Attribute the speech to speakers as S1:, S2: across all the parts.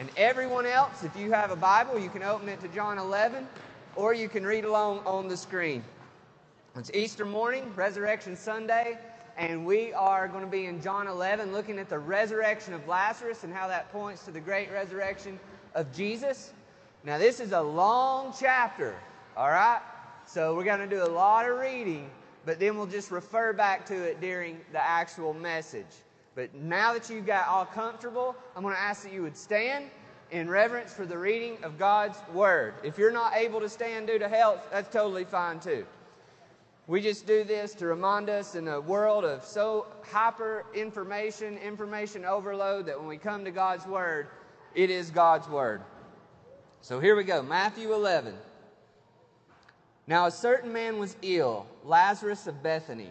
S1: And everyone else, if you have a Bible, you can open it to John 11 or you can read along on the screen. It's Easter morning, Resurrection Sunday, and we are going to be in John 11 looking at the resurrection of Lazarus and how that points to the great resurrection of Jesus. Now, this is a long chapter, all right? So, we're going to do a lot of reading, but then we'll just refer back to it during the actual message. But now that you've got all comfortable, I'm going to ask that you would stand in reverence for the reading of God's Word. If you're not able to stand due to health, that's totally fine too. We just do this to remind us in a world of so hyper information, information overload, that when we come to God's Word, it is God's Word. So here we go Matthew 11. Now a certain man was ill, Lazarus of Bethany,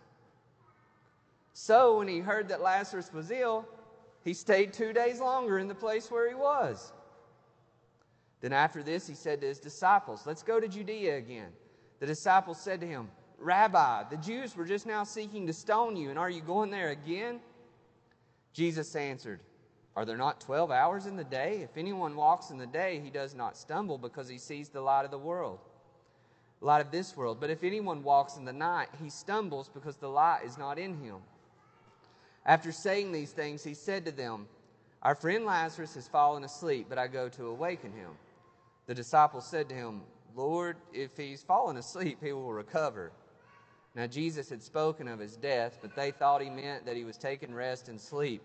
S1: So, when he heard that Lazarus was ill, he stayed two days longer in the place where he was. Then after this, he said to his disciples, Let's go to Judea again. The disciples said to him, Rabbi, the Jews were just now seeking to stone you, and are you going there again? Jesus answered, Are there not 12 hours in the day? If anyone walks in the day, he does not stumble because he sees the light of the world, light of this world. But if anyone walks in the night, he stumbles because the light is not in him. After saying these things, he said to them, Our friend Lazarus has fallen asleep, but I go to awaken him. The disciples said to him, Lord, if he's fallen asleep, he will recover. Now Jesus had spoken of his death, but they thought he meant that he was taking rest and sleep.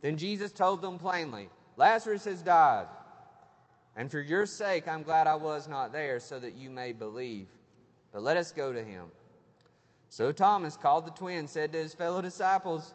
S1: Then Jesus told them plainly, Lazarus has died. And for your sake, I'm glad I was not there, so that you may believe. But let us go to him. So Thomas, called the twin, said to his fellow disciples,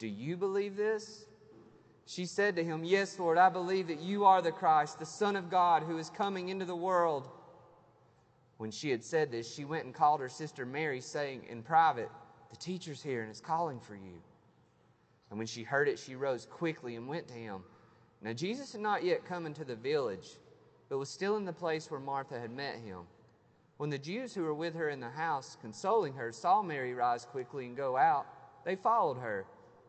S1: Do you believe this? She said to him, Yes, Lord, I believe that you are the Christ, the Son of God, who is coming into the world. When she had said this, she went and called her sister Mary, saying in private, The teacher's here and is calling for you. And when she heard it, she rose quickly and went to him. Now, Jesus had not yet come into the village, but was still in the place where Martha had met him. When the Jews who were with her in the house, consoling her, saw Mary rise quickly and go out, they followed her,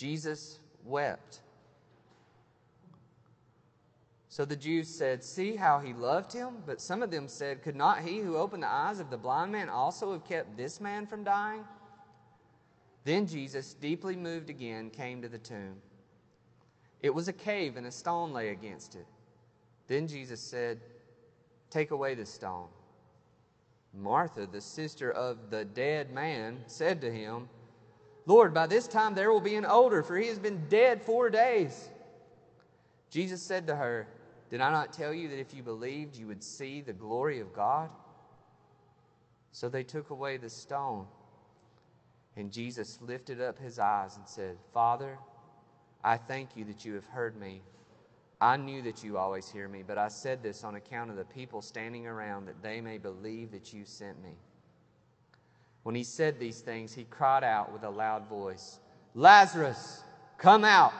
S1: Jesus wept. So the Jews said, See how he loved him? But some of them said, Could not he who opened the eyes of the blind man also have kept this man from dying? Then Jesus, deeply moved again, came to the tomb. It was a cave, and a stone lay against it. Then Jesus said, Take away the stone. Martha, the sister of the dead man, said to him, Lord, by this time there will be an odor, for he has been dead four days. Jesus said to her, Did I not tell you that if you believed, you would see the glory of God? So they took away the stone. And Jesus lifted up his eyes and said, Father, I thank you that you have heard me. I knew that you always hear me, but I said this on account of the people standing around, that they may believe that you sent me. When he said these things, he cried out with a loud voice, Lazarus, come out.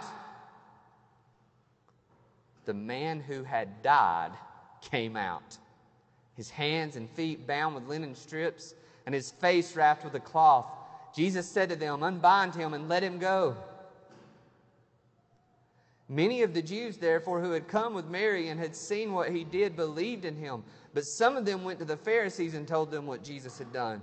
S1: The man who had died came out, his hands and feet bound with linen strips, and his face wrapped with a cloth. Jesus said to them, Unbind him and let him go. Many of the Jews, therefore, who had come with Mary and had seen what he did, believed in him. But some of them went to the Pharisees and told them what Jesus had done.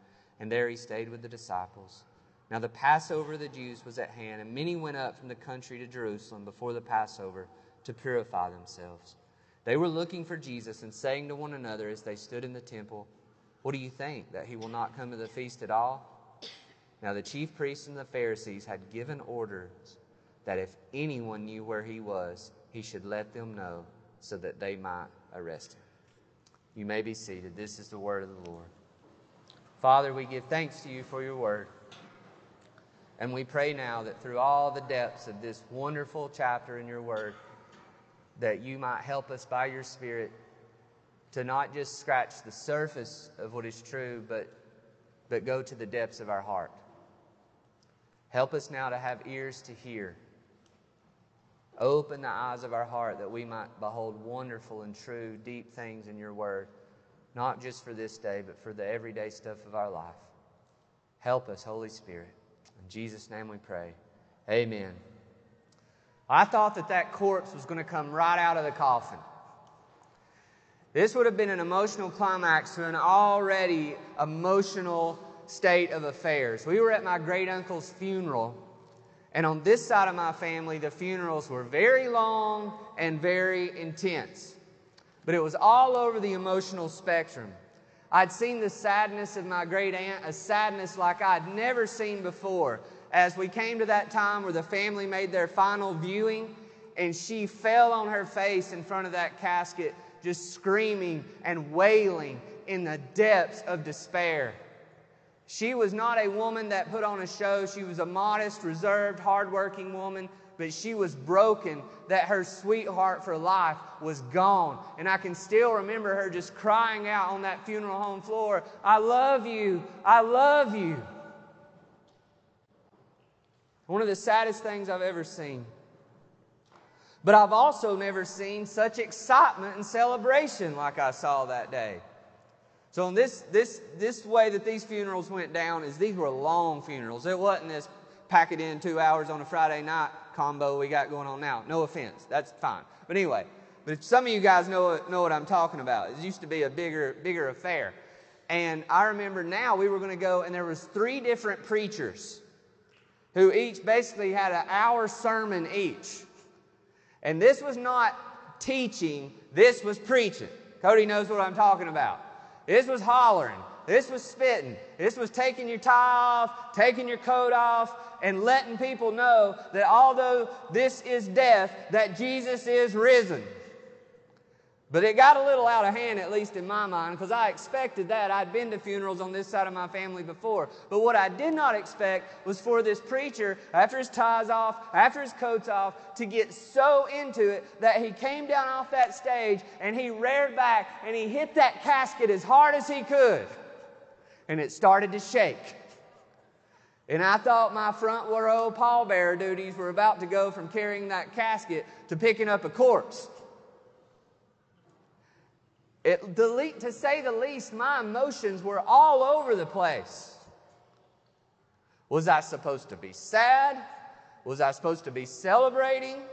S1: and there he stayed with the disciples. Now the Passover of the Jews was at hand, and many went up from the country to Jerusalem before the Passover to purify themselves. They were looking for Jesus and saying to one another as they stood in the temple, What do you think, that he will not come to the feast at all? Now the chief priests and the Pharisees had given orders that if anyone knew where he was, he should let them know so that they might arrest him. You may be seated. This is the word of the Lord. Father, we give thanks to you for your word. And we pray now that through all the depths of this wonderful chapter in your word, that you might help us by your Spirit to not just scratch the surface of what is true, but, but go to the depths of our heart. Help us now to have ears to hear Open the eyes of our heart that we might behold wonderful and true, deep things in your word, not just for this day, but for the everyday stuff of our life. Help us, Holy Spirit. In Jesus' name we pray. Amen. I thought that that corpse was going to come right out of the coffin. This would have been an emotional climax to an already emotional state of affairs. We were at my great uncle's funeral and on this side of my family, the funerals were very long and very intense. But it was all over the emotional spectrum. I'd seen the sadness of my great aunt, a sadness like I'd never seen before. As we came to that time where the family made their final viewing, and she fell on her face in front of that casket, just screaming and wailing in the depths of despair. She was not a woman that put on a show. She was a modest, reserved, hardworking woman, but she was broken that her sweetheart for life was gone. And I can still remember her just crying out on that funeral home floor, I love you, I love you. One of the saddest things I've ever seen. But I've also never seen such excitement and celebration like I saw that day. So in this this this way that these funerals went down is these were long funerals. It wasn't this pack it in two hours on a Friday night combo we got going on now. No offense, that's fine. But anyway, but some of you guys know know what I'm talking about. It used to be a bigger bigger affair, and I remember now we were going to go and there was three different preachers who each basically had an hour sermon each, and this was not teaching. This was preaching. Cody knows what I'm talking about. This was hollering. This was spitting. This was taking your tie off, taking your coat off, and letting people know that although this is death, that Jesus is risen. But it got a little out of hand, at least in my mind, because I expected that. I'd been to funerals on this side of my family before. But what I did not expect was for this preacher, after his tie's off, after his coat's off, to get so into it that he came down off that stage and he reared back and he hit that casket as hard as he could. And it started to shake. And I thought my front row pallbearer duties were about to go from carrying that casket to picking up a corpse. It, the, to say the least, my emotions were all over the place. Was I supposed to be sad? Was I supposed to be celebrating?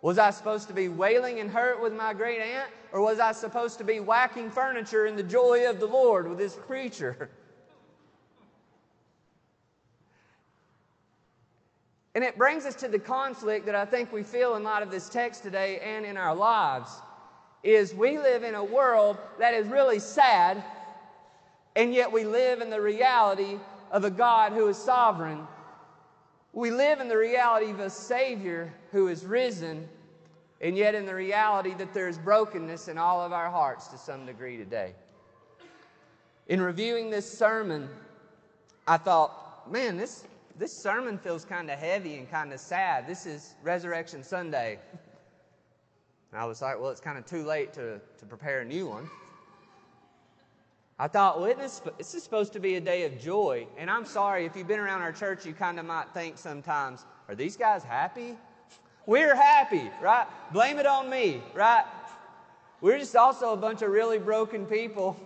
S1: Was I supposed to be wailing and hurt with my great aunt? Or was I supposed to be whacking furniture in the joy of the Lord with this preacher? And it brings us to the conflict that I think we feel in light of this text today and in our lives is we live in a world that is really sad, and yet we live in the reality of a God who is sovereign. We live in the reality of a Savior who is risen, and yet in the reality that there is brokenness in all of our hearts to some degree today. In reviewing this sermon, I thought, man, this, this sermon feels kind of heavy and kind of sad. This is Resurrection Sunday. And I was like, well, it's kind of too late to, to prepare a new one. I thought, well, this, this is supposed to be a day of joy. And I'm sorry, if you've been around our church, you kind of might think sometimes, are these guys happy? We're happy, right? Blame it on me, right? We're just also a bunch of really broken people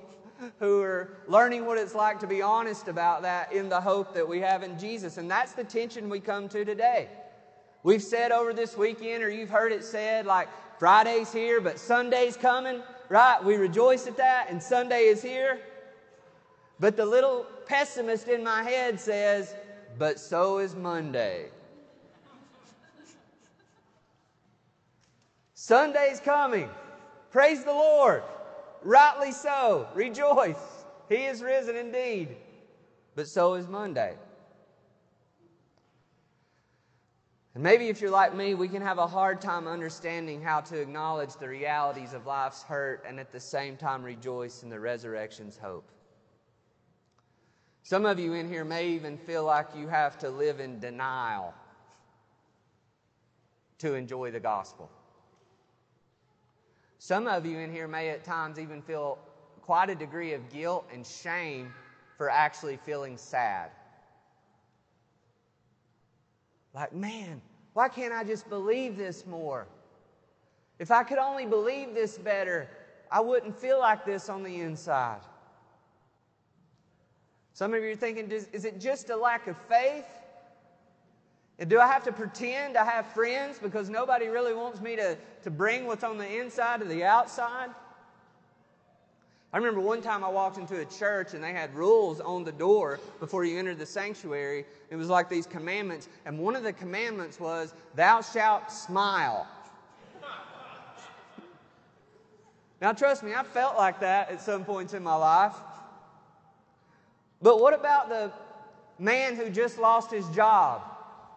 S1: who are learning what it's like to be honest about that in the hope that we have in Jesus. And that's the tension we come to today. We've said over this weekend, or you've heard it said, like, Friday's here, but Sunday's coming, right? We rejoice at that, and Sunday is here. But the little pessimist in my head says, but so is Monday. Sunday's coming. Praise the Lord. Rightly so. Rejoice. He is risen indeed. But so is Monday. And maybe if you're like me, we can have a hard time understanding how to acknowledge the realities of life's hurt and at the same time rejoice in the resurrection's hope. Some of you in here may even feel like you have to live in denial to enjoy the gospel. Some of you in here may at times even feel quite a degree of guilt and shame for actually feeling sad. Like, man, why can't I just believe this more? If I could only believe this better, I wouldn't feel like this on the inside. Some of you are thinking, is it just a lack of faith? Do I have to pretend I have friends because nobody really wants me to, to bring what's on the inside to the outside? I remember one time I walked into a church and they had rules on the door before you entered the sanctuary. It was like these commandments, and one of the commandments was, Thou shalt smile. now, trust me, I felt like that at some points in my life. But what about the man who just lost his job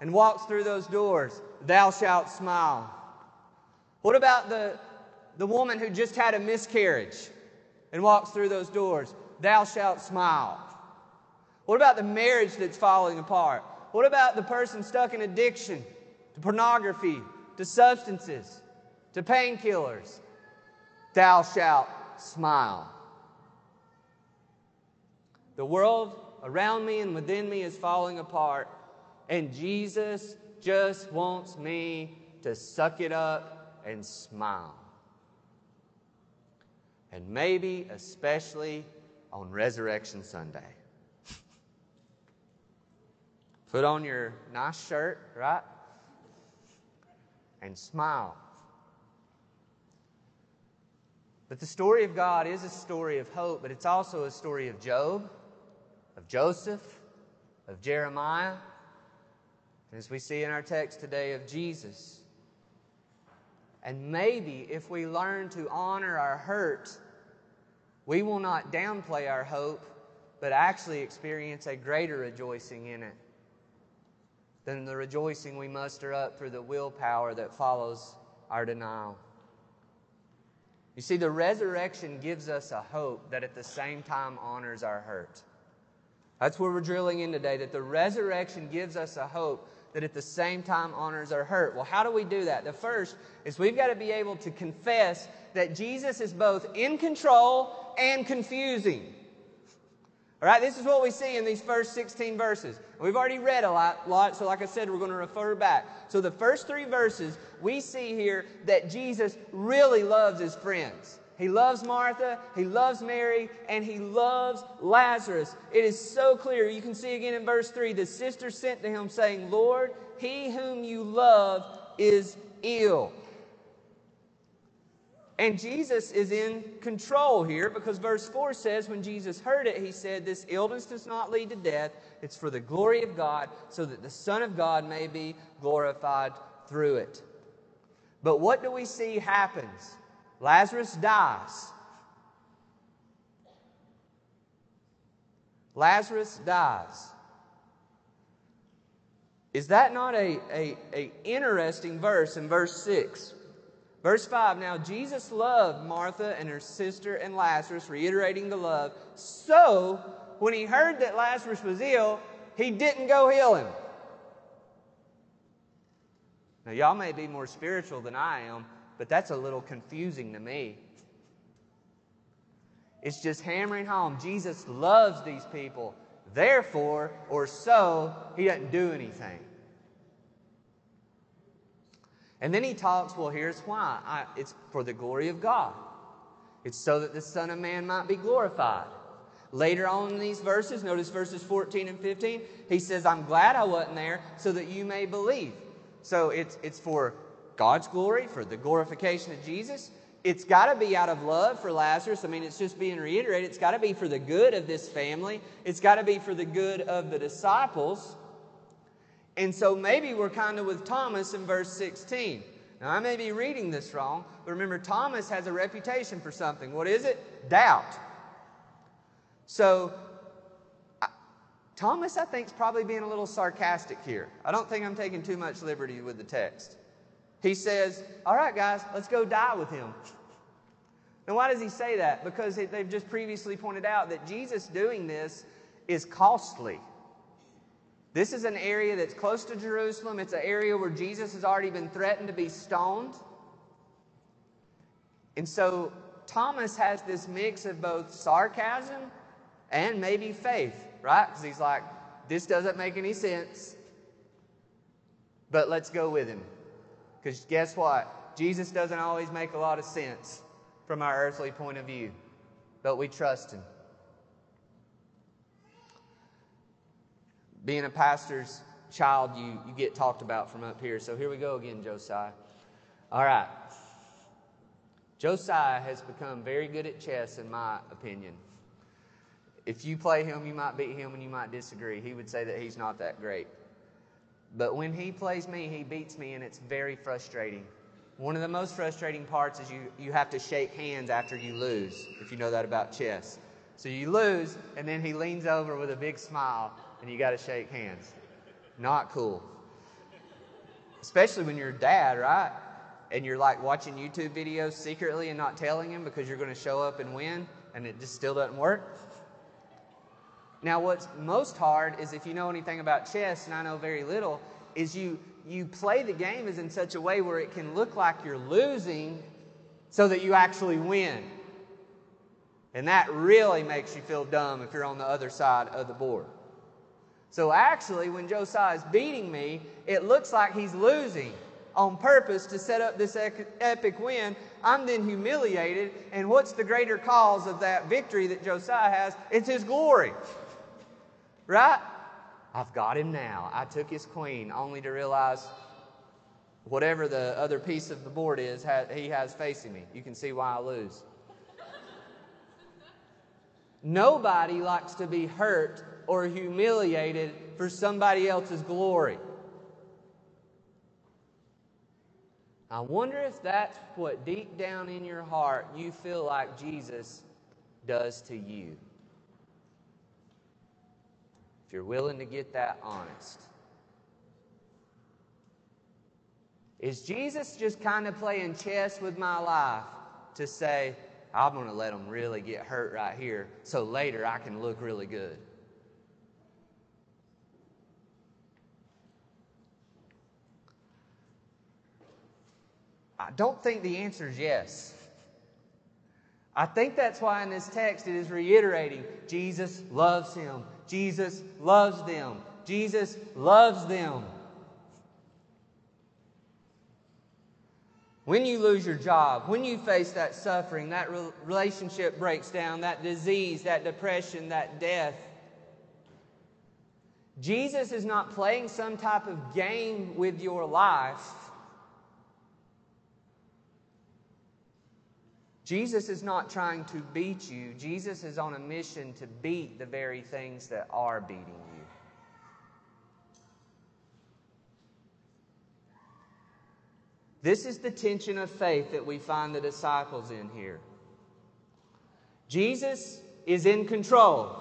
S1: and walks through those doors? Thou shalt smile. What about the, the woman who just had a miscarriage? and walks through those doors, thou shalt smile. What about the marriage that's falling apart? What about the person stuck in addiction to pornography, to substances, to painkillers? Thou shalt smile. The world around me and within me is falling apart, and Jesus just wants me to suck it up and smile and maybe especially on Resurrection Sunday. Put on your nice shirt, right? And smile. But the story of God is a story of hope, but it's also a story of Job, of Joseph, of Jeremiah, as we see in our text today, of Jesus. And maybe if we learn to honor our hurt, we will not downplay our hope, but actually experience a greater rejoicing in it than the rejoicing we muster up through the willpower that follows our denial. You see, the resurrection gives us a hope that at the same time honors our hurt. That's where we're drilling in today, that the resurrection gives us a hope that at the same time honors our hurt. Well, how do we do that? The first is we've got to be able to confess that Jesus is both in control and confusing. All right, this is what we see in these first 16 verses. We've already read a lot, lot, so like I said, we're going to refer back. So the first three verses, we see here that Jesus really loves his friends. He loves Martha, he loves Mary, and he loves Lazarus. It is so clear. You can see again in verse 3 the sister sent to him, saying, Lord, he whom you love is ill. And Jesus is in control here because verse 4 says, when Jesus heard it, he said, This illness does not lead to death. It's for the glory of God, so that the Son of God may be glorified through it. But what do we see happens? Lazarus dies. Lazarus dies. Is that not a, a, a interesting verse in verse 6? Verse 5 Now Jesus loved Martha and her sister and Lazarus, reiterating the love. So, when he heard that Lazarus was ill, he didn't go heal him. Now, y'all may be more spiritual than I am, but that's a little confusing to me. It's just hammering home Jesus loves these people. Therefore, or so, he doesn't do anything. And then he talks, well, here's why I, it's for the glory of God. It's so that the Son of Man might be glorified. Later on in these verses, notice verses 14 and 15, he says, I'm glad I wasn't there so that you may believe. So it's, it's for God's glory, for the glorification of Jesus. It's got to be out of love for Lazarus. I mean, it's just being reiterated. It's got to be for the good of this family, it's got to be for the good of the disciples. And so maybe we're kind of with Thomas in verse 16. Now, I may be reading this wrong, but remember, Thomas has a reputation for something. What is it? Doubt. So, I, Thomas, I think, is probably being a little sarcastic here. I don't think I'm taking too much liberty with the text. He says, All right, guys, let's go die with him. Now, why does he say that? Because they've just previously pointed out that Jesus doing this is costly. This is an area that's close to Jerusalem. It's an area where Jesus has already been threatened to be stoned. And so Thomas has this mix of both sarcasm and maybe faith, right? Because he's like, this doesn't make any sense, but let's go with him. Because guess what? Jesus doesn't always make a lot of sense from our earthly point of view, but we trust him. being a pastor's child, you, you get talked about from up here. So here we go again, Josiah. All right. Josiah has become very good at chess, in my opinion. If you play him, you might beat him and you might disagree. He would say that he's not that great. But when he plays me, he beats me, and it's very frustrating. One of the most frustrating parts is you, you have to shake hands after you lose, if you know that about chess. So you lose, and then he leans over with a big smile and you got to shake hands. Not cool. Especially when you're dad, right? And you're like watching YouTube videos secretly and not telling him because you're going to show up and win, and it just still doesn't work. Now, what's most hard is if you know anything about chess, and I know very little, is you you play the game is in such a way where it can look like you're losing so that you actually win. And that really makes you feel dumb if you're on the other side of the board. So actually, when Josiah is beating me, it looks like he's losing on purpose to set up this epic win. I'm then humiliated. And what's the greater cause of that victory that Josiah has? It's his glory. Right? I've got him now. I took his queen only to realize whatever the other piece of the board is, he has facing me. You can see why I lose. Nobody likes to be hurt or humiliated for somebody else's glory. I wonder if that's what deep down in your heart you feel like Jesus does to you. If you're willing to get that honest. Is Jesus just kind of playing chess with my life? to say, I'm going to let them really get hurt right here so later I can look really good. I don't think the answer is yes. I think that's why in this text it is reiterating Jesus loves him. Jesus loves them. Jesus loves them. When you lose your job, when you face that suffering, that relationship breaks down, that disease, that depression, that death, Jesus is not playing some type of game with your life. Jesus is not trying to beat you. Jesus is on a mission to beat the very things that are beating you. This is the tension of faith that we find the disciples in here. Jesus is in control.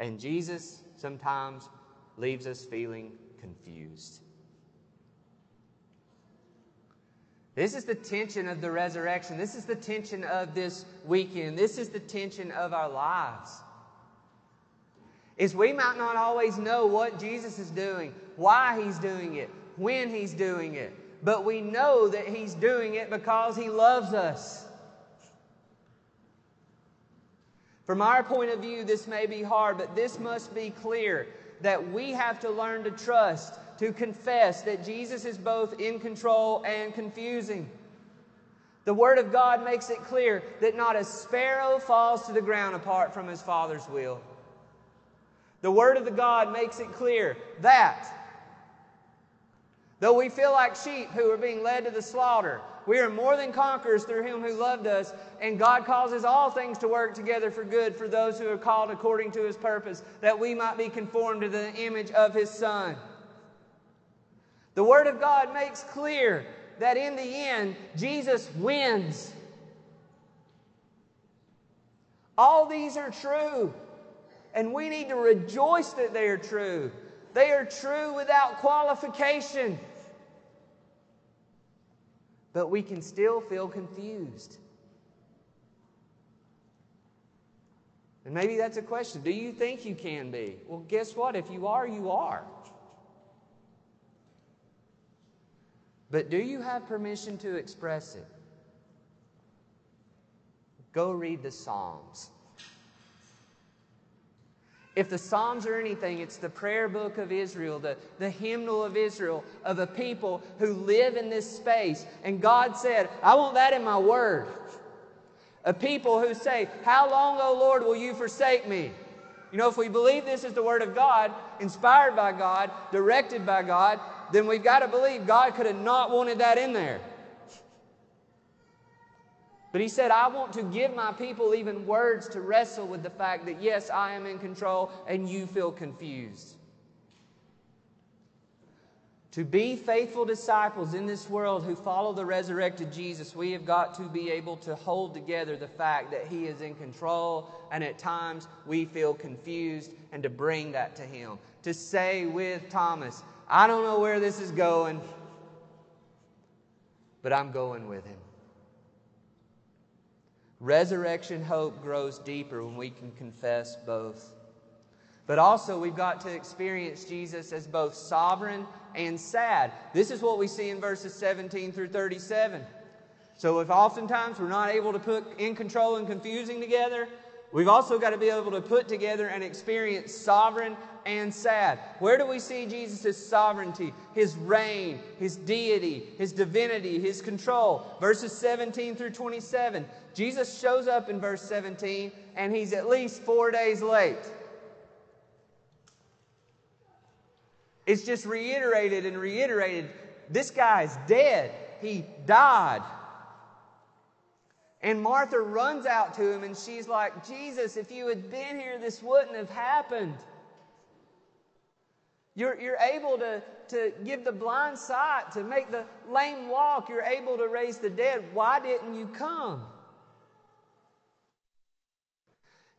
S1: And Jesus sometimes leaves us feeling confused. This is the tension of the resurrection. This is the tension of this weekend. This is the tension of our lives. Is we might not always know what Jesus is doing, why he's doing it, when He's doing it, but we know that He's doing it because He loves us. From our point of view, this may be hard, but this must be clear that we have to learn to trust, to confess that Jesus is both in control and confusing. The Word of God makes it clear that not a sparrow falls to the ground apart from his Father's will. The Word of the God makes it clear that Though we feel like sheep who are being led to the slaughter, we are more than conquerors through him who loved us, and God causes all things to work together for good for those who are called according to his purpose, that we might be conformed to the image of his Son. The Word of God makes clear that in the end, Jesus wins. All these are true, and we need to rejoice that they are true. They are true without qualification. But we can still feel confused. And maybe that's a question. Do you think you can be? Well, guess what? If you are, you are. But do you have permission to express it? Go read the Psalms. If the Psalms are anything, it's the prayer book of Israel, the, the hymnal of Israel, of a people who live in this space. And God said, I want that in my word. A people who say, How long, O Lord, will you forsake me? You know, if we believe this is the Word of God, inspired by God, directed by God, then we've got to believe God could have not wanted that in there. But he said, I want to give my people even words to wrestle with the fact that, yes, I am in control and you feel confused. To be faithful disciples in this world who follow the resurrected Jesus, we have got to be able to hold together the fact that He is in control, and at times we feel confused, and to bring that to Him. To say with Thomas, I don't know where this is going, but I'm going with Him. Resurrection hope grows deeper when we can confess both. But also, we've got to experience Jesus as both sovereign and sad. This is what we see in verses 17 through 37. So, if oftentimes we're not able to put in control and confusing together, we've also got to be able to put together and experience sovereign and sad. Where do we see Jesus' sovereignty, his reign, his deity, his divinity, his control? Verses 17 through 27. Jesus shows up in verse 17 and he's at least four days late. It's just reiterated and reiterated. This guy's dead. He died. And Martha runs out to him and she's like, Jesus, if you had been here, this wouldn't have happened. You're, you're able to, to give the blind sight, to make the lame walk. You're able to raise the dead. Why didn't you come?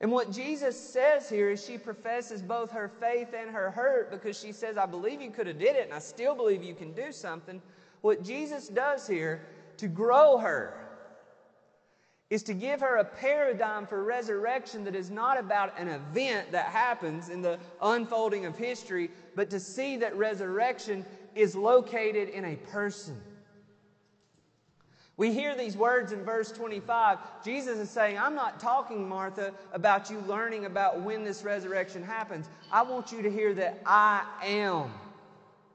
S1: And what Jesus says here is she professes both her faith and her hurt because she says, I believe you could have did it and I still believe you can do something. What Jesus does here to grow her, is to give her a paradigm for resurrection that is not about an event that happens in the unfolding of history, but to see that resurrection is located in a person. We hear these words in verse 25. Jesus is saying, I'm not talking, Martha, about you learning about when this resurrection happens. I want you to hear that I am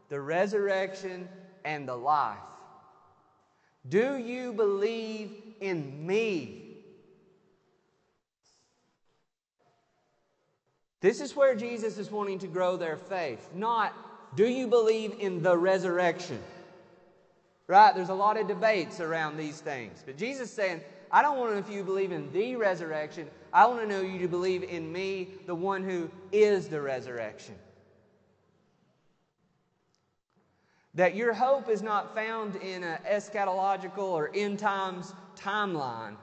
S1: the resurrection and the life. Do you believe in me? This is where Jesus is wanting to grow their faith, not do you believe in the resurrection? Right? There's a lot of debates around these things. But Jesus is saying, I don't want to know if you believe in the resurrection. I want to know you to believe in me, the one who is the resurrection. That your hope is not found in an eschatological or end times timeline.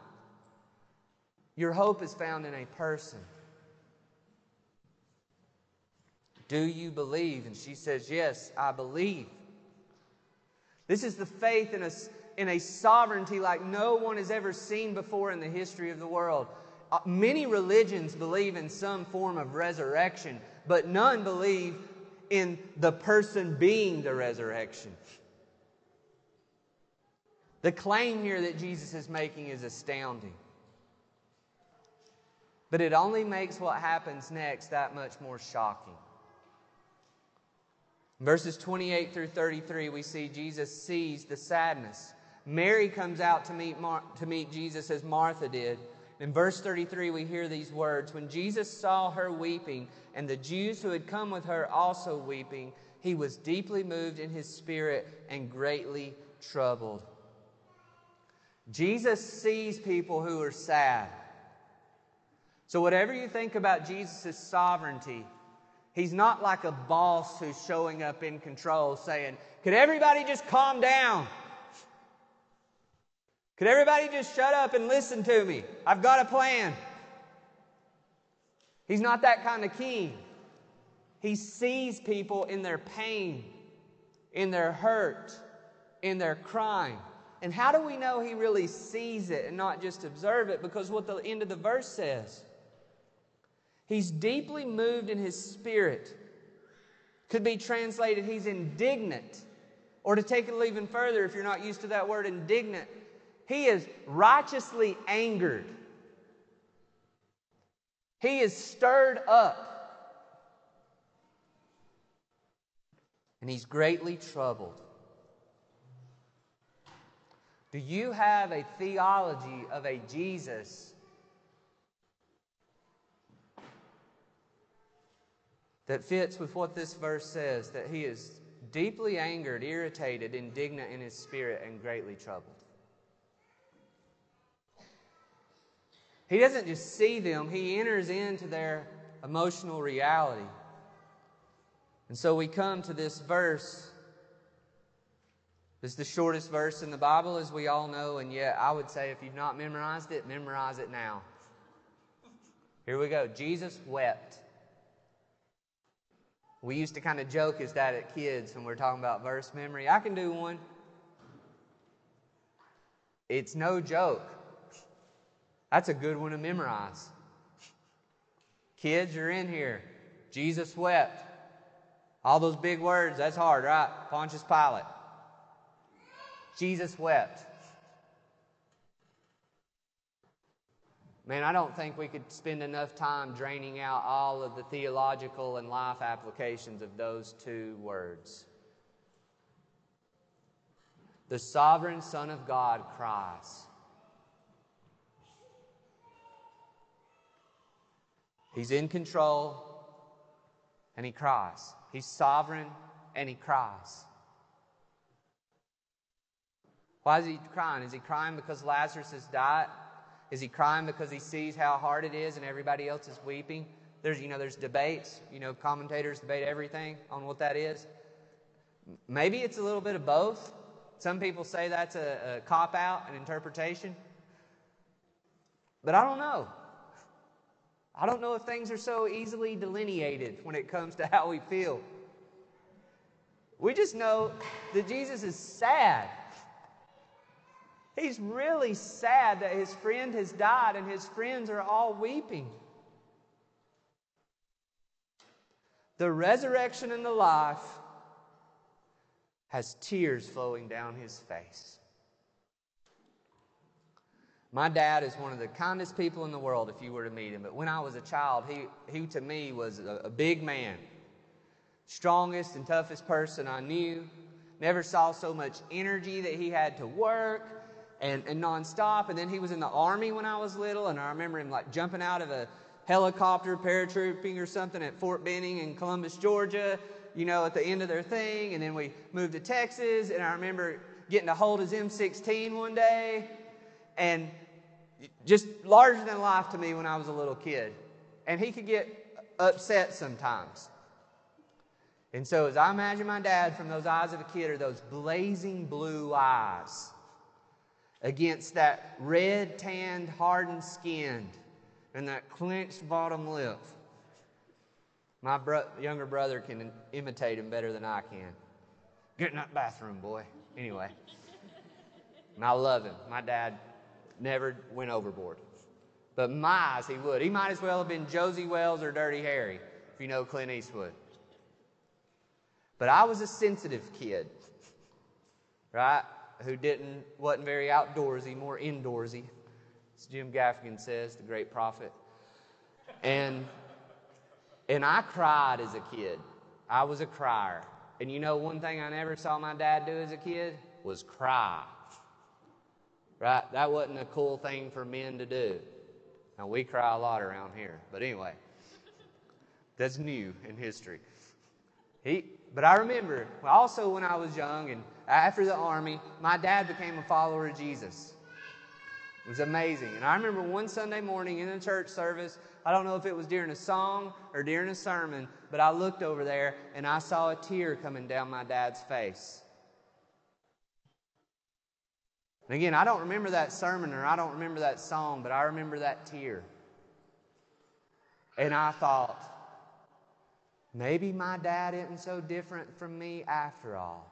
S1: Your hope is found in a person. Do you believe? And she says, Yes, I believe. This is the faith in a, in a sovereignty like no one has ever seen before in the history of the world. Uh, many religions believe in some form of resurrection, but none believe in the person being the resurrection. The claim here that Jesus is making is astounding. But it only makes what happens next that much more shocking. verses 28 through 33, we see Jesus sees the sadness. Mary comes out to meet, Mar- to meet Jesus as Martha did. In verse 33, we hear these words When Jesus saw her weeping, and the Jews who had come with her also weeping, he was deeply moved in his spirit and greatly troubled. Jesus sees people who are sad. So, whatever you think about Jesus' sovereignty, he's not like a boss who's showing up in control saying, Could everybody just calm down? Could everybody just shut up and listen to me? I've got a plan. He's not that kind of king. He sees people in their pain, in their hurt, in their crime. And how do we know he really sees it and not just observe it? Because what the end of the verse says. He's deeply moved in his spirit. Could be translated, he's indignant. Or to take it even further, if you're not used to that word indignant, he is righteously angered. He is stirred up. And he's greatly troubled. Do you have a theology of a Jesus that fits with what this verse says that he is deeply angered, irritated, indignant in his spirit, and greatly troubled? He doesn't just see them, he enters into their emotional reality. And so we come to this verse. It's the shortest verse in the Bible, as we all know, and yet I would say if you've not memorized it, memorize it now. Here we go. Jesus wept. We used to kind of joke as that at kids when we we're talking about verse memory. I can do one. It's no joke. That's a good one to memorize. Kids, you're in here. Jesus wept. All those big words, that's hard, right? Pontius Pilate. Jesus wept. Man, I don't think we could spend enough time draining out all of the theological and life applications of those two words. The sovereign Son of God cries. He's in control and he cries. He's sovereign and he cries. Why is he crying? Is he crying because Lazarus has died? Is he crying because he sees how hard it is and everybody else is weeping? There's, you know, there's debates. You know, commentators debate everything on what that is. Maybe it's a little bit of both. Some people say that's a, a cop out, an interpretation. But I don't know. I don't know if things are so easily delineated when it comes to how we feel. We just know that Jesus is sad. He's really sad that his friend has died and his friends are all weeping. The resurrection and the life has tears flowing down his face. My dad is one of the kindest people in the world if you were to meet him. But when I was a child, he, he to me was a, a big man. Strongest and toughest person I knew. Never saw so much energy that he had to work and, and nonstop. And then he was in the army when I was little, and I remember him like jumping out of a helicopter, paratrooping or something at Fort Benning in Columbus, Georgia, you know, at the end of their thing. And then we moved to Texas, and I remember getting to hold his M16 one day and just larger than life to me when I was a little kid. And he could get upset sometimes. And so, as I imagine my dad from those eyes of a kid, are those blazing blue eyes against that red, tanned, hardened skin and that clenched bottom lip. My bro- younger brother can imitate him better than I can. Get in that bathroom, boy. Anyway. And I love him. My dad never went overboard. But my eyes, he would. He might as well have been Josey Wales or Dirty Harry, if you know Clint Eastwood. But I was a sensitive kid, right? Who didn't, wasn't very outdoorsy, more indoorsy, as Jim Gaffigan says, the great prophet. And, and I cried as a kid. I was a crier. And you know, one thing I never saw my dad do as a kid was cry. Right? That wasn't a cool thing for men to do. Now, we cry a lot around here. But anyway, that's new in history. He, but I remember also when I was young and after the army, my dad became a follower of Jesus. It was amazing. And I remember one Sunday morning in a church service, I don't know if it was during a song or during a sermon, but I looked over there and I saw a tear coming down my dad's face. And again, I don't remember that sermon or I don't remember that song, but I remember that tear. And I thought, maybe my dad isn't so different from me after all.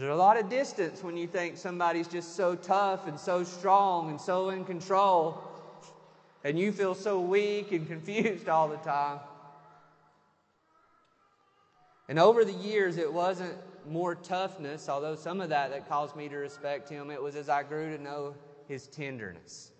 S1: There's a lot of distance when you think somebody's just so tough and so strong and so in control, and you feel so weak and confused all the time. And over the years, it wasn't more toughness, although some of that that caused me to respect him, it was as I grew to know his tenderness.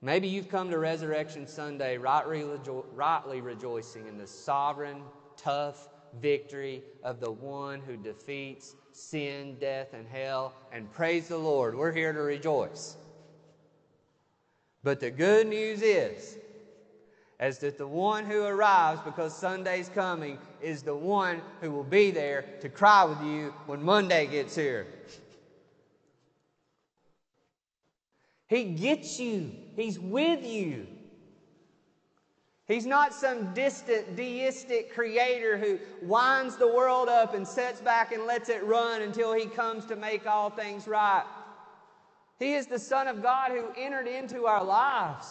S1: Maybe you've come to Resurrection Sunday rightly, rejo- rightly rejoicing in the sovereign, tough victory of the one who defeats sin, death, and hell. And praise the Lord, we're here to rejoice. But the good news is as that the one who arrives because Sunday's coming is the one who will be there to cry with you when Monday gets here. He gets you, He's with you. He's not some distant deistic creator who winds the world up and sets back and lets it run until He comes to make all things right. He is the Son of God who entered into our lives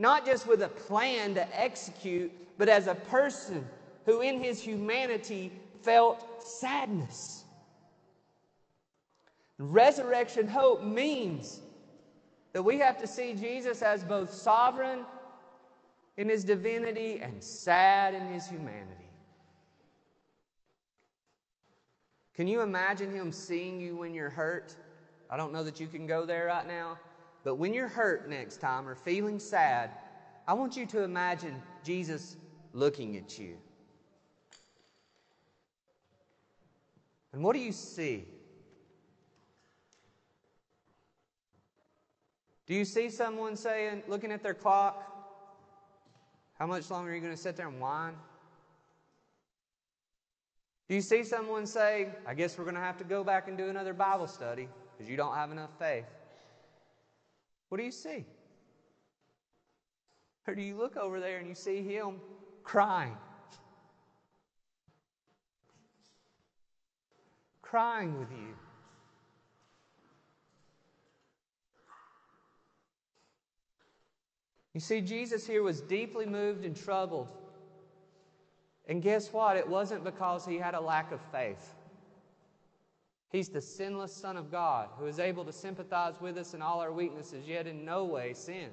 S1: not just with a plan to execute, but as a person who in his humanity felt sadness. Resurrection hope means that we have to see Jesus as both sovereign in his divinity and sad in his humanity. Can you imagine him seeing you when you're hurt? I don't know that you can go there right now. But when you're hurt next time or feeling sad, I want you to imagine Jesus looking at you. And what do you see? Do you see someone saying, looking at their clock, how much longer are you going to sit there and whine? Do you see someone say, I guess we're going to have to go back and do another Bible study because you don't have enough faith? What do you see? Or do you look over there and you see him crying? Crying with you. You see, Jesus here was deeply moved and troubled. And guess what? It wasn't because he had a lack of faith. He's the sinless Son of God who is able to sympathize with us in all our weaknesses, yet in no way sinned.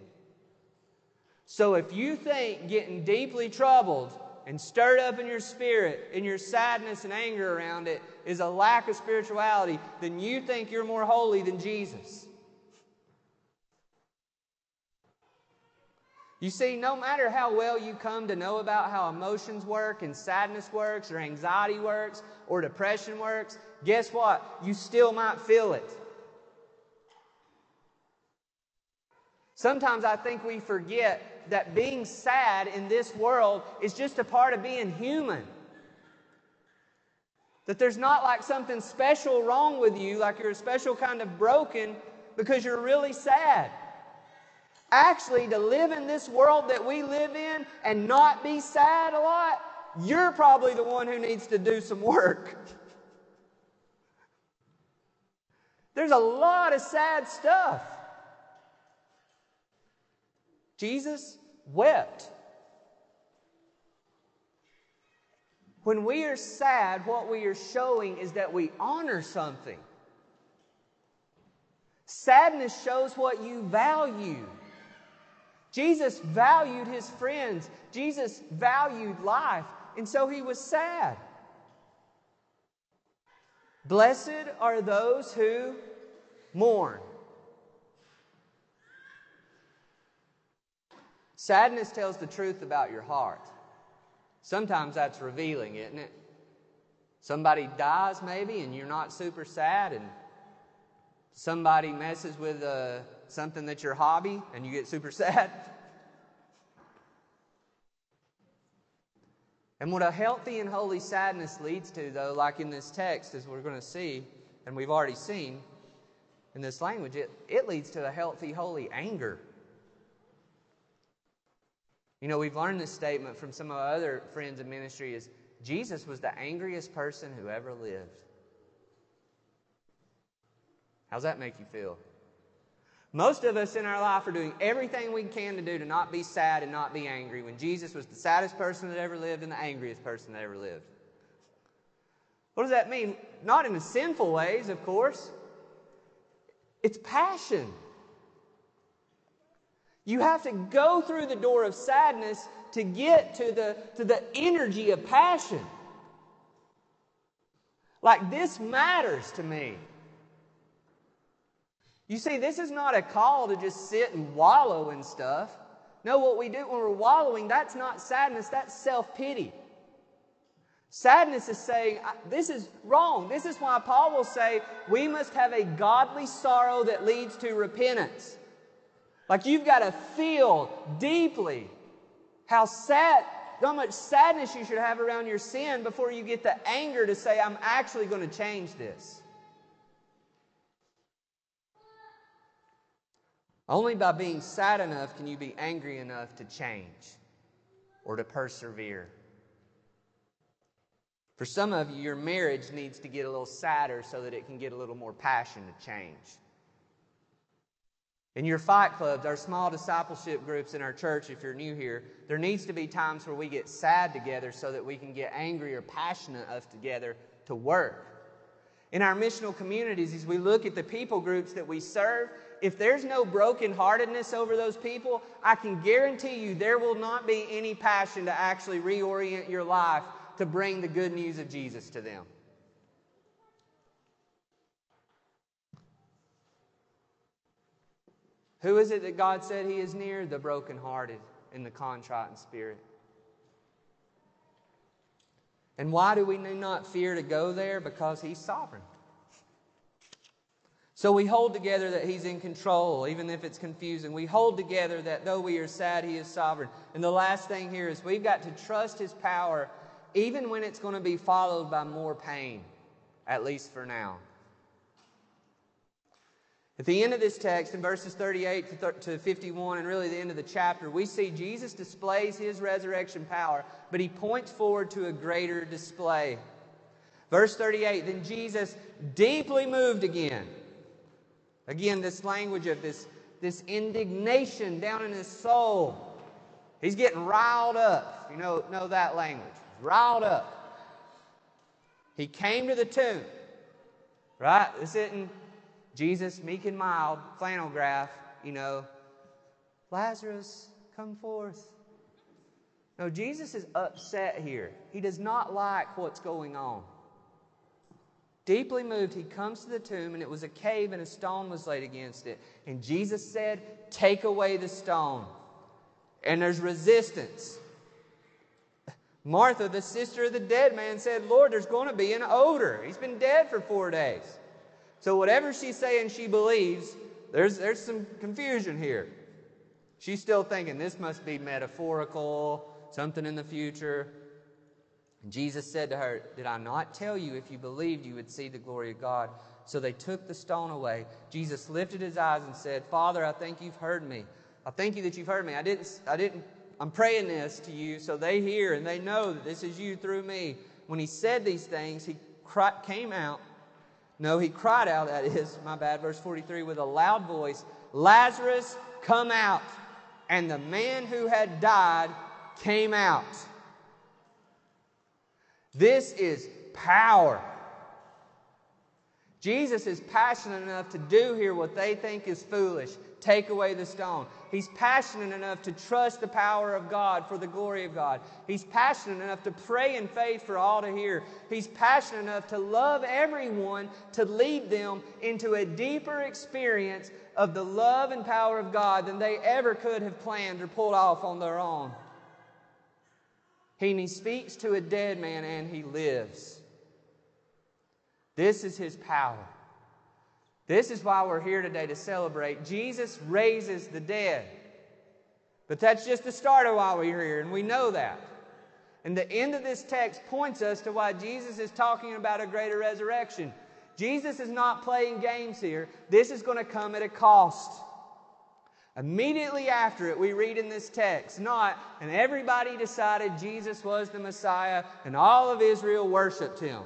S1: So if you think getting deeply troubled and stirred up in your spirit, in your sadness and anger around it, is a lack of spirituality, then you think you're more holy than Jesus. You see, no matter how well you come to know about how emotions work and sadness works or anxiety works or depression works, guess what? You still might feel it. Sometimes I think we forget that being sad in this world is just a part of being human. That there's not like something special wrong with you, like you're a special kind of broken because you're really sad. Actually, to live in this world that we live in and not be sad a lot, you're probably the one who needs to do some work. There's a lot of sad stuff. Jesus wept. When we are sad, what we are showing is that we honor something. Sadness shows what you value. Jesus valued his friends. Jesus valued life. And so he was sad. Blessed are those who mourn. Sadness tells the truth about your heart. Sometimes that's revealing, isn't it? Somebody dies, maybe, and you're not super sad, and somebody messes with uh, something that's your hobby, and you get super sad. And what a healthy and holy sadness leads to, though, like in this text, as we're going to see, and we've already seen in this language, it, it leads to a healthy, holy anger. You know, we've learned this statement from some of our other friends in ministry is Jesus was the angriest person who ever lived. How's that make you feel? Most of us in our life are doing everything we can to do to not be sad and not be angry when Jesus was the saddest person that ever lived and the angriest person that ever lived. What does that mean? Not in the sinful ways, of course. It's passion. You have to go through the door of sadness to get to the, to the energy of passion. Like, this matters to me. You see, this is not a call to just sit and wallow in stuff. No, what we do when we're wallowing, that's not sadness, that's self pity. Sadness is saying, This is wrong. This is why Paul will say, We must have a godly sorrow that leads to repentance. Like you've got to feel deeply how sad, how much sadness you should have around your sin before you get the anger to say, I'm actually going to change this. Only by being sad enough can you be angry enough to change or to persevere. For some of you, your marriage needs to get a little sadder so that it can get a little more passion to change. In your fight clubs, our small discipleship groups in our church, if you're new here, there needs to be times where we get sad together so that we can get angry or passionate enough together to work. In our missional communities, as we look at the people groups that we serve, if there's no brokenheartedness over those people, I can guarantee you there will not be any passion to actually reorient your life to bring the good news of Jesus to them. Who is it that God said He is near? The brokenhearted and the contrite in spirit. And why do we not fear to go there? Because He's sovereign. So we hold together that He's in control, even if it's confusing. We hold together that though we are sad, He is sovereign. And the last thing here is we've got to trust His power, even when it's going to be followed by more pain, at least for now. At the end of this text, in verses 38 to 51, and really the end of the chapter, we see Jesus displays his resurrection power, but he points forward to a greater display. Verse 38 Then Jesus, deeply moved again. Again, this language of this, this indignation down in his soul. He's getting riled up. You know, know that language. riled up. He came to the tomb, right? This isn't Jesus, meek and mild, flannel graph, you know, Lazarus, come forth. No, Jesus is upset here. He does not like what's going on. Deeply moved, he comes to the tomb, and it was a cave, and a stone was laid against it. And Jesus said, Take away the stone. And there's resistance. Martha, the sister of the dead man, said, Lord, there's going to be an odor. He's been dead for four days. So, whatever she's saying she believes, there's, there's some confusion here. She's still thinking this must be metaphorical, something in the future. And Jesus said to her, Did I not tell you if you believed you would see the glory of God? So they took the stone away. Jesus lifted his eyes and said, Father, I think you've heard me. I thank you that you've heard me. I didn't, I didn't I'm praying this to you so they hear and they know that this is you through me. When he said these things, he came out. No, he cried out, that is, my bad, verse 43, with a loud voice, Lazarus, come out. And the man who had died came out. This is power. Jesus is passionate enough to do here what they think is foolish take away the stone. He's passionate enough to trust the power of God for the glory of God. He's passionate enough to pray in faith for all to hear. He's passionate enough to love everyone to lead them into a deeper experience of the love and power of God than they ever could have planned or pulled off on their own. He, speaks to a dead man and he lives. This is his power. This is why we're here today to celebrate. Jesus raises the dead. But that's just the start of why we're here, and we know that. And the end of this text points us to why Jesus is talking about a greater resurrection. Jesus is not playing games here. This is going to come at a cost. Immediately after it, we read in this text, not, and everybody decided Jesus was the Messiah, and all of Israel worshiped him.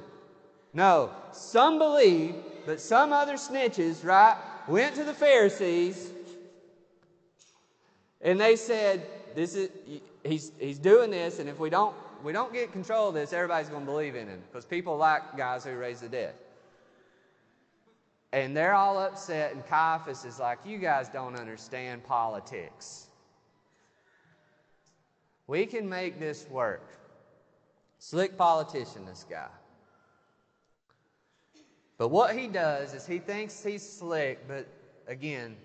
S1: No, some believed, but some other snitches, right, went to the Pharisees and they said, This is he's he's doing this, and if we don't we don't get control of this, everybody's gonna believe in him. Because people like guys who raise the dead. And they're all upset, and Caiaphas is like, You guys don't understand politics. We can make this work. Slick politician, this guy. But what he does is he thinks he's slick, but again,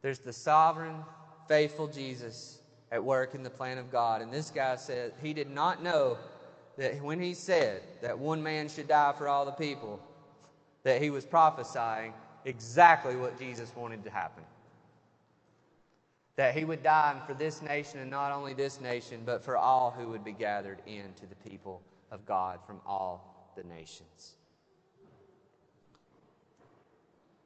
S1: there's the sovereign, faithful Jesus at work in the plan of God. And this guy said he did not know that when he said that one man should die for all the people, that he was prophesying exactly what Jesus wanted to happen. That he would die for this nation, and not only this nation, but for all who would be gathered into the people of God from all the nations.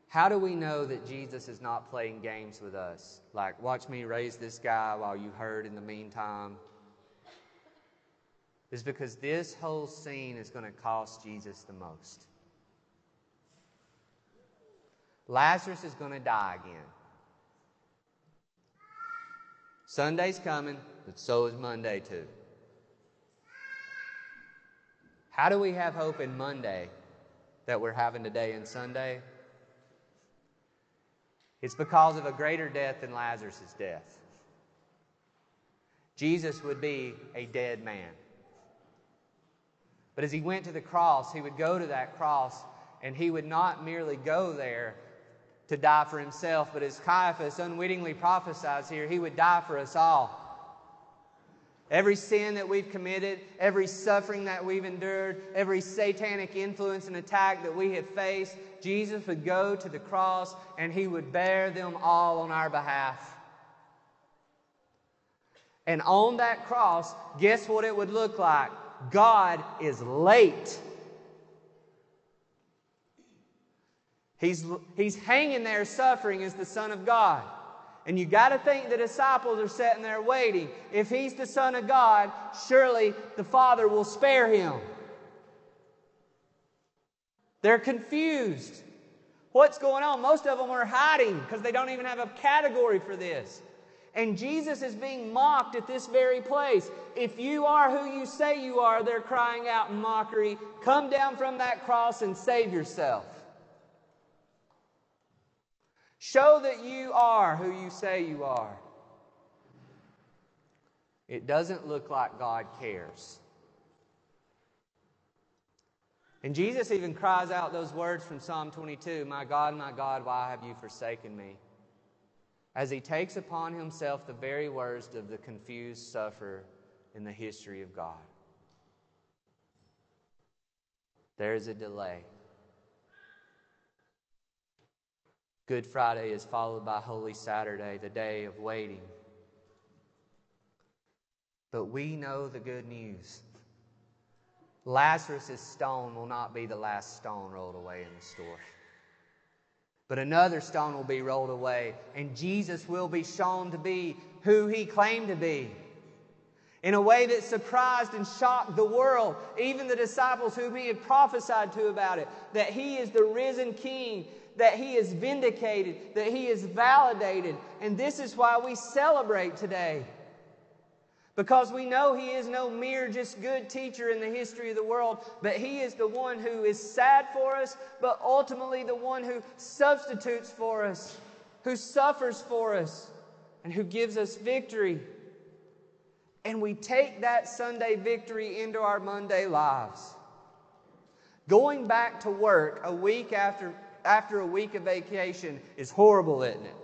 S1: How do we know that Jesus is not playing games with us? Like, watch me raise this guy while you hurt in the meantime. Is because this whole scene is going to cost Jesus the most. Lazarus is going to die again. Sunday's coming, but so is Monday too. How do we have hope in Monday that we're having today and Sunday? It's because of a greater death than Lazarus' death. Jesus would be a dead man. But as he went to the cross, he would go to that cross and he would not merely go there to die for himself, but as Caiaphas unwittingly prophesies here, he would die for us all. Every sin that we've committed, every suffering that we've endured, every satanic influence and attack that we have faced, Jesus would go to the cross and he would bear them all on our behalf. And on that cross, guess what it would look like? God is late. He's, he's hanging there suffering as the Son of God. And you got to think the disciples are sitting there waiting. If he's the Son of God, surely the Father will spare him. They're confused. What's going on? Most of them are hiding because they don't even have a category for this. And Jesus is being mocked at this very place. If you are who you say you are, they're crying out in mockery, come down from that cross and save yourself. Show that you are who you say you are. It doesn't look like God cares. And Jesus even cries out those words from Psalm 22 My God, my God, why have you forsaken me? As he takes upon himself the very worst of the confused sufferer in the history of God. There is a delay. Good Friday is followed by Holy Saturday, the day of waiting. But we know the good news. Lazarus' stone will not be the last stone rolled away in the story. But another stone will be rolled away, and Jesus will be shown to be who he claimed to be. In a way that surprised and shocked the world, even the disciples whom he had prophesied to about it, that he is the risen king that he is vindicated, that he is validated. And this is why we celebrate today. Because we know he is no mere just good teacher in the history of the world, but he is the one who is sad for us, but ultimately the one who substitutes for us, who suffers for us, and who gives us victory. And we take that Sunday victory into our Monday lives. Going back to work a week after after a week of vacation is horrible, isn't it?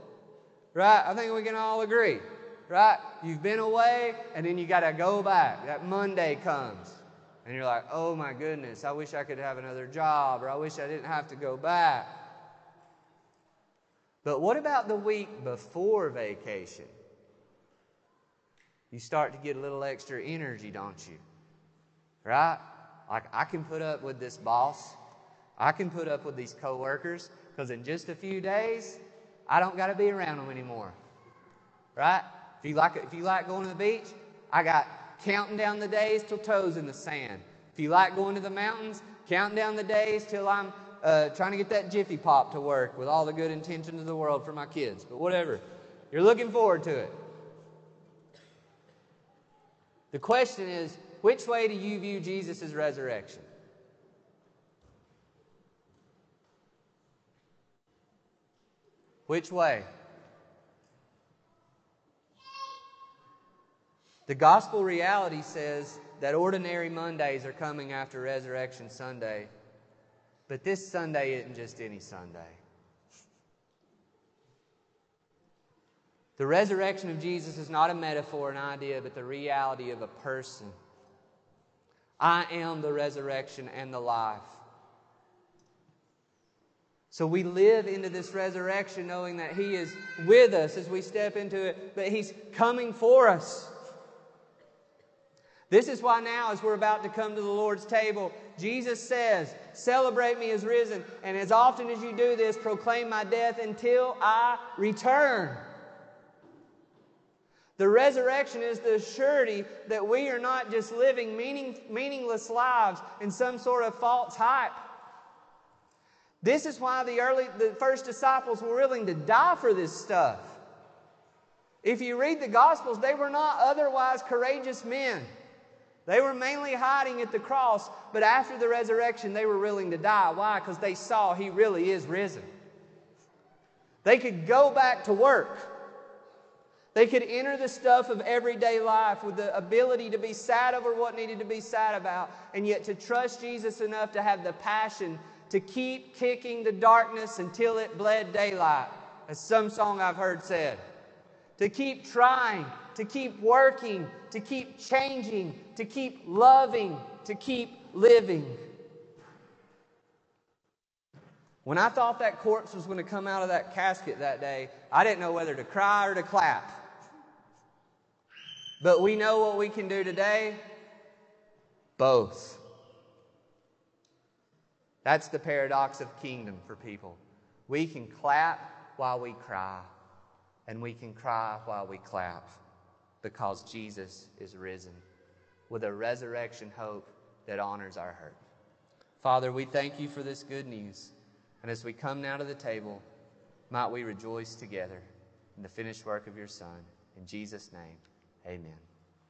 S1: Right? I think we can all agree. Right? You've been away and then you got to go back. That Monday comes. And you're like, oh my goodness, I wish I could have another job or I wish I didn't have to go back. But what about the week before vacation? You start to get a little extra energy, don't you? Right? Like, I can put up with this boss. I can put up with these coworkers because in just a few days, I don't got to be around them anymore. Right? If you like, if you like going to the beach, I got counting down the days till toes in the sand. If you like going to the mountains, counting down the days till I'm uh, trying to get that Jiffy Pop to work with all the good intentions of the world for my kids. But whatever, you're looking forward to it. The question is, which way do you view Jesus' resurrection? Which way? The gospel reality says that ordinary Mondays are coming after Resurrection Sunday. But this Sunday isn't just any Sunday. The resurrection of Jesus is not a metaphor, an idea, but the reality of a person. I am the resurrection and the life. So we live into this resurrection knowing that He is with us as we step into it, but He's coming for us. This is why now, as we're about to come to the Lord's table, Jesus says, Celebrate me as risen, and as often as you do this, proclaim my death until I return. The resurrection is the surety that we are not just living meaning, meaningless lives in some sort of false hype this is why the early, the first disciples were willing to die for this stuff. If you read the Gospels, they were not otherwise courageous men. They were mainly hiding at the cross, but after the resurrection, they were willing to die. Why? Because they saw He really is risen. They could go back to work. They could enter the stuff of everyday life with the ability to be sad over what needed to be sad about, and yet to trust Jesus enough to have the passion to keep kicking the darkness until it bled daylight, as some song I've heard said. To keep trying, to keep working, to keep changing, to keep loving, to keep living. When I thought that corpse was going to come out of that casket that day, I didn't know whether to cry or to clap. But we know what we can do today both. That's the paradox of kingdom for people. We can clap while we cry, and we can cry while we clap because Jesus is risen with a resurrection hope that honors our hurt. Father, we thank you for this good news. And as we come now to the table, might we rejoice together in the finished work of your Son. In Jesus' name, amen.